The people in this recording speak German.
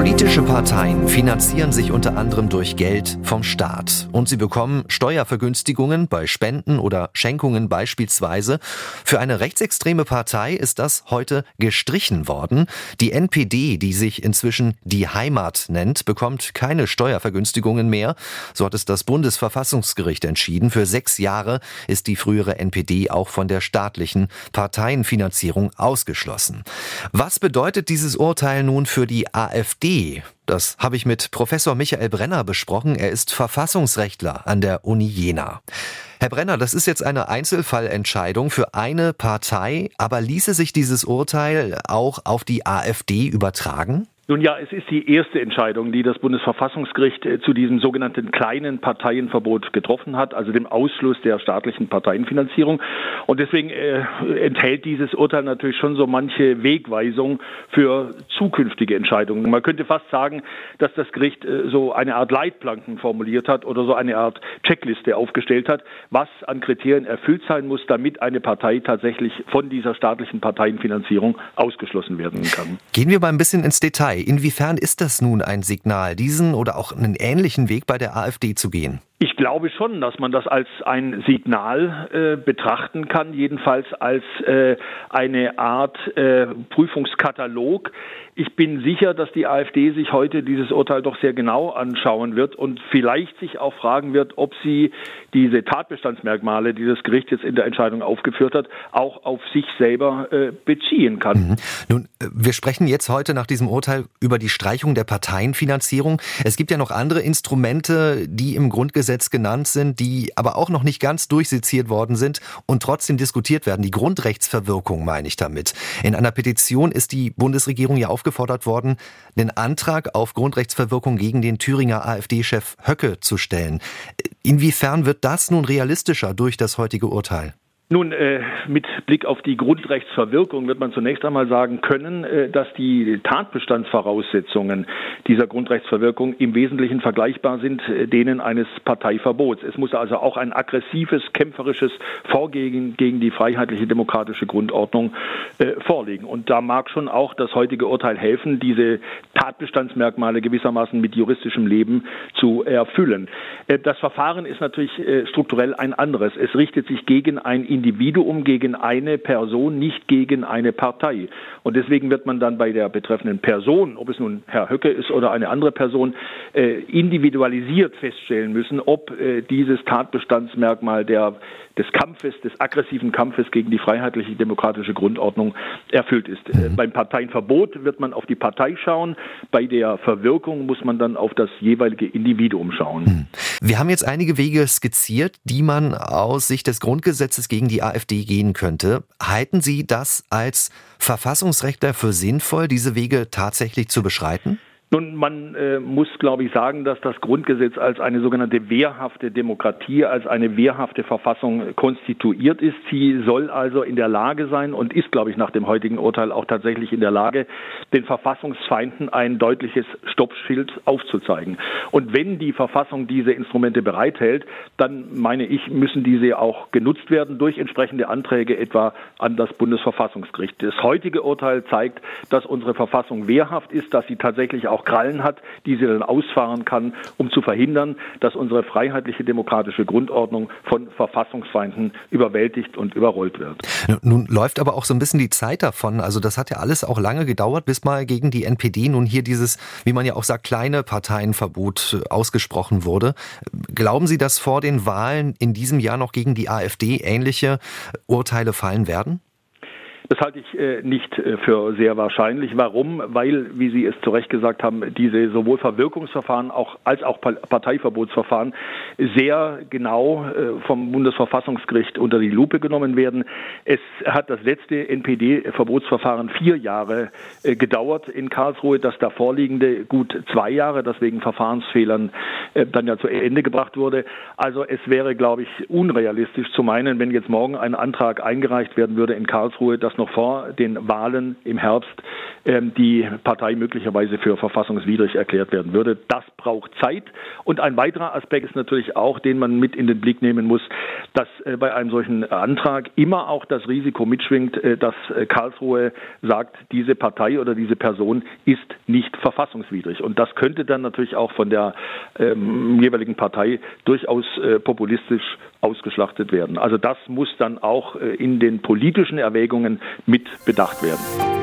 Politische Parteien finanzieren sich unter anderem durch Geld vom Staat und sie bekommen Steuervergünstigungen bei Spenden oder Schenkungen beispielsweise. Für eine rechtsextreme Partei ist das heute gestrichen worden. Die NPD, die sich inzwischen die Heimat nennt, bekommt keine Steuervergünstigungen mehr. So hat es das Bundesverfassungsgericht entschieden. Für sechs Jahre ist die frühere NPD auch von der staatlichen Parteienfinanzierung ausgeschlossen. Was bedeutet dieses Urteil nun für die AfD? AfD. Das habe ich mit Professor Michael Brenner besprochen. Er ist Verfassungsrechtler an der Uni Jena. Herr Brenner, das ist jetzt eine Einzelfallentscheidung für eine Partei, aber ließe sich dieses Urteil auch auf die AfD übertragen? Nun ja, es ist die erste Entscheidung, die das Bundesverfassungsgericht äh, zu diesem sogenannten kleinen Parteienverbot getroffen hat, also dem Ausschluss der staatlichen Parteienfinanzierung. Und deswegen äh, enthält dieses Urteil natürlich schon so manche Wegweisung für zukünftige Entscheidungen. Man könnte fast sagen, dass das Gericht äh, so eine Art Leitplanken formuliert hat oder so eine Art Checkliste aufgestellt hat, was an Kriterien erfüllt sein muss, damit eine Partei tatsächlich von dieser staatlichen Parteienfinanzierung ausgeschlossen werden kann. Gehen wir mal ein bisschen ins Detail. Inwiefern ist das nun ein Signal, diesen oder auch einen ähnlichen Weg bei der AfD zu gehen? Ich glaube schon, dass man das als ein Signal äh, betrachten kann, jedenfalls als äh, eine Art äh, Prüfungskatalog. Ich bin sicher, dass die AfD sich heute dieses Urteil doch sehr genau anschauen wird und vielleicht sich auch fragen wird, ob sie diese Tatbestandsmerkmale, die das Gericht jetzt in der Entscheidung aufgeführt hat, auch auf sich selber äh, beziehen kann. Mhm. Nun, äh, wir sprechen jetzt heute nach diesem Urteil über die Streichung der Parteienfinanzierung. Es gibt ja noch andere Instrumente, die im Grundgesetz Gesetz genannt sind, die aber auch noch nicht ganz durchseziert worden sind und trotzdem diskutiert werden. Die Grundrechtsverwirkung meine ich damit. In einer Petition ist die Bundesregierung ja aufgefordert worden, den Antrag auf Grundrechtsverwirkung gegen den Thüringer AfD-Chef Höcke zu stellen. Inwiefern wird das nun realistischer durch das heutige Urteil? Nun, äh, mit Blick auf die Grundrechtsverwirkung wird man zunächst einmal sagen können, äh, dass die Tatbestandsvoraussetzungen dieser Grundrechtsverwirkung im Wesentlichen vergleichbar sind äh, denen eines Parteiverbots. Es muss also auch ein aggressives, kämpferisches Vorgehen gegen die freiheitliche demokratische Grundordnung äh, vorliegen. Und da mag schon auch das heutige Urteil helfen, diese Tatbestandsmerkmale gewissermaßen mit juristischem Leben zu erfüllen. Äh, das Verfahren ist natürlich äh, strukturell ein anderes. Es richtet sich gegen ein Individuum gegen eine Person, nicht gegen eine Partei. Und deswegen wird man dann bei der betreffenden Person, ob es nun Herr Höcke ist oder eine andere Person, äh, individualisiert feststellen müssen, ob äh, dieses Tatbestandsmerkmal der, des Kampfes, des aggressiven Kampfes gegen die freiheitliche demokratische Grundordnung erfüllt ist. Äh, mhm. beim Parteienverbot wird man auf die Partei schauen, bei der Verwirkung muss man dann auf das jeweilige Individuum schauen. Mhm. Wir haben jetzt einige Wege skizziert, die man aus Sicht des Grundgesetzes gegen die AfD gehen könnte. Halten Sie das als Verfassungsrechtler für sinnvoll, diese Wege tatsächlich zu beschreiten? Nun, man äh, muss, glaube ich, sagen, dass das Grundgesetz als eine sogenannte wehrhafte Demokratie, als eine wehrhafte Verfassung konstituiert ist. Sie soll also in der Lage sein und ist, glaube ich, nach dem heutigen Urteil auch tatsächlich in der Lage, den Verfassungsfeinden ein deutliches Stoppschild aufzuzeigen. Und wenn die Verfassung diese Instrumente bereithält, dann meine ich, müssen diese auch genutzt werden durch entsprechende Anträge etwa an das Bundesverfassungsgericht. Das heutige Urteil zeigt, dass unsere Verfassung wehrhaft ist, dass sie tatsächlich auch auch Krallen hat, die sie dann ausfahren kann, um zu verhindern, dass unsere freiheitliche demokratische Grundordnung von Verfassungsfeinden überwältigt und überrollt wird. Nun läuft aber auch so ein bisschen die Zeit davon. Also das hat ja alles auch lange gedauert, bis mal gegen die NPD nun hier dieses, wie man ja auch sagt, kleine Parteienverbot äh, ausgesprochen wurde. Glauben Sie, dass vor den Wahlen in diesem Jahr noch gegen die AfD ähnliche Urteile fallen werden? Das halte ich äh, nicht äh, für sehr wahrscheinlich. Warum? Weil, wie Sie es zu Recht gesagt haben, diese sowohl Verwirkungsverfahren auch, als auch Parteiverbotsverfahren sehr genau äh, vom Bundesverfassungsgericht unter die Lupe genommen werden. Es hat das letzte NPD-Verbotsverfahren vier Jahre gedauert in Karlsruhe, das davorliegende gut zwei Jahre, das wegen Verfahrensfehlern dann ja zu Ende gebracht wurde. Also es wäre, glaube ich, unrealistisch zu meinen, wenn jetzt morgen ein Antrag eingereicht werden würde in Karlsruhe, dass noch vor den Wahlen im Herbst ähm, die Partei möglicherweise für verfassungswidrig erklärt werden würde. Das braucht Zeit. Und ein weiterer Aspekt ist natürlich auch, den man mit in den Blick nehmen muss, dass äh, bei einem solchen Antrag immer auch das Risiko mitschwingt, äh, dass äh, Karlsruhe sagt, diese Partei oder diese Person ist nicht verfassungswidrig. Und das könnte dann natürlich auch von der ähm, jeweiligen Partei durchaus äh, populistisch ausgeschlachtet werden. Also das muss dann auch äh, in den politischen Erwägungen mit bedacht werden.